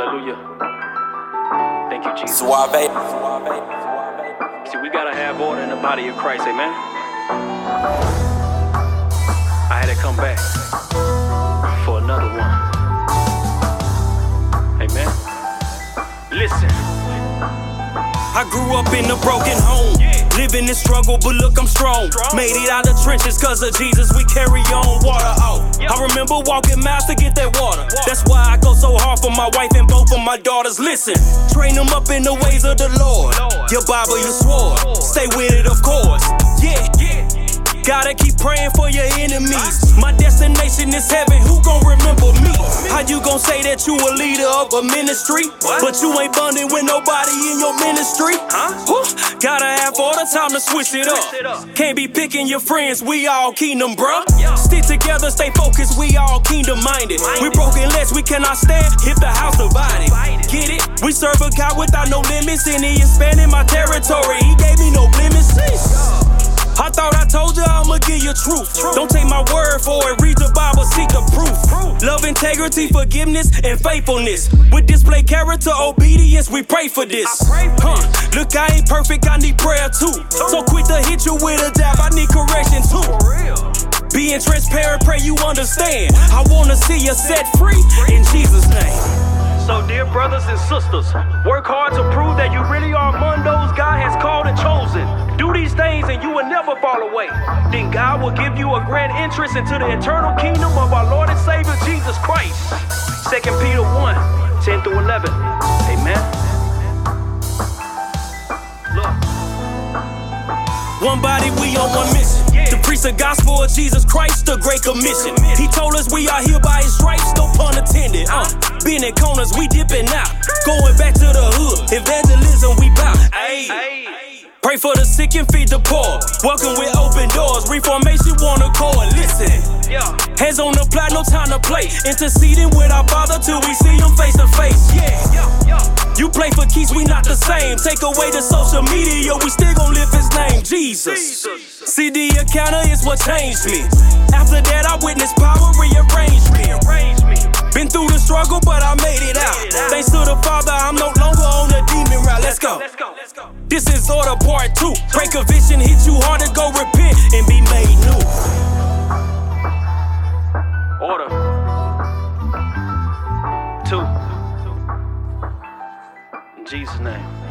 Hallelujah. Thank you, Jesus. Suave. See, we gotta have order in the body of Christ, amen. I had to come back for another one. Amen. Listen. I grew up in a broken home. Living in struggle, but look, I'm strong. Made it out of trenches cause of Jesus, we carry on water out. I remember walking miles to get that water. That's why I go so hard for my wife and both of my daughters. Listen, train them up in the ways of the Lord. Your Bible, your sword. Stay with it, of course. Yeah. Gotta keep praying for your enemies. My destination is heaven. Who gon' you gon' say that you a leader of a ministry, but you ain't bonding with nobody in your ministry? Huh? Gotta have all the time to switch it up. Can't be picking your friends. We all kingdom, bruh. Stick together, stay focused. We all kingdom minded. We broken less, we cannot stand. Hit the house divided. Get it? We serve a God without no limits, and He expanding my territory. Integrity, forgiveness, and faithfulness. We display character, obedience. We pray for this. Huh. Look, I ain't perfect. I need prayer too. So quick to hit you with a dab. I need correction too. Being transparent, pray you understand. I wanna see you set free in Jesus' name. So, dear brothers and sisters, work hard to prove that you really are among things and you will never fall away. Then God will give you a grand entrance into the eternal kingdom of our Lord and Savior Jesus Christ. 2 Peter 1 10 through 11. Amen. Look. One body, we on one mission. To preach the gospel of Jesus Christ, the great commission. He told us we are here by his stripes, no pun intended. Uh, being in corners, we dipping out. Going back to the hood, evangelism, and feed the poor. Welcome with open doors. Reformation wanna call. Listen. Hands on the plow, no time to play. Interceding with our Father till we see him face to face. Yeah. You play for keys, we not the same. Take away the social media, we still gon' live his name, Jesus. CD encounter is what changed me. After that, I witnessed power rearrange me. Been through the struggle, but I made it This is order part two. Pray conviction hit you hard to go repent and be made new. Order. Two. In Jesus' name.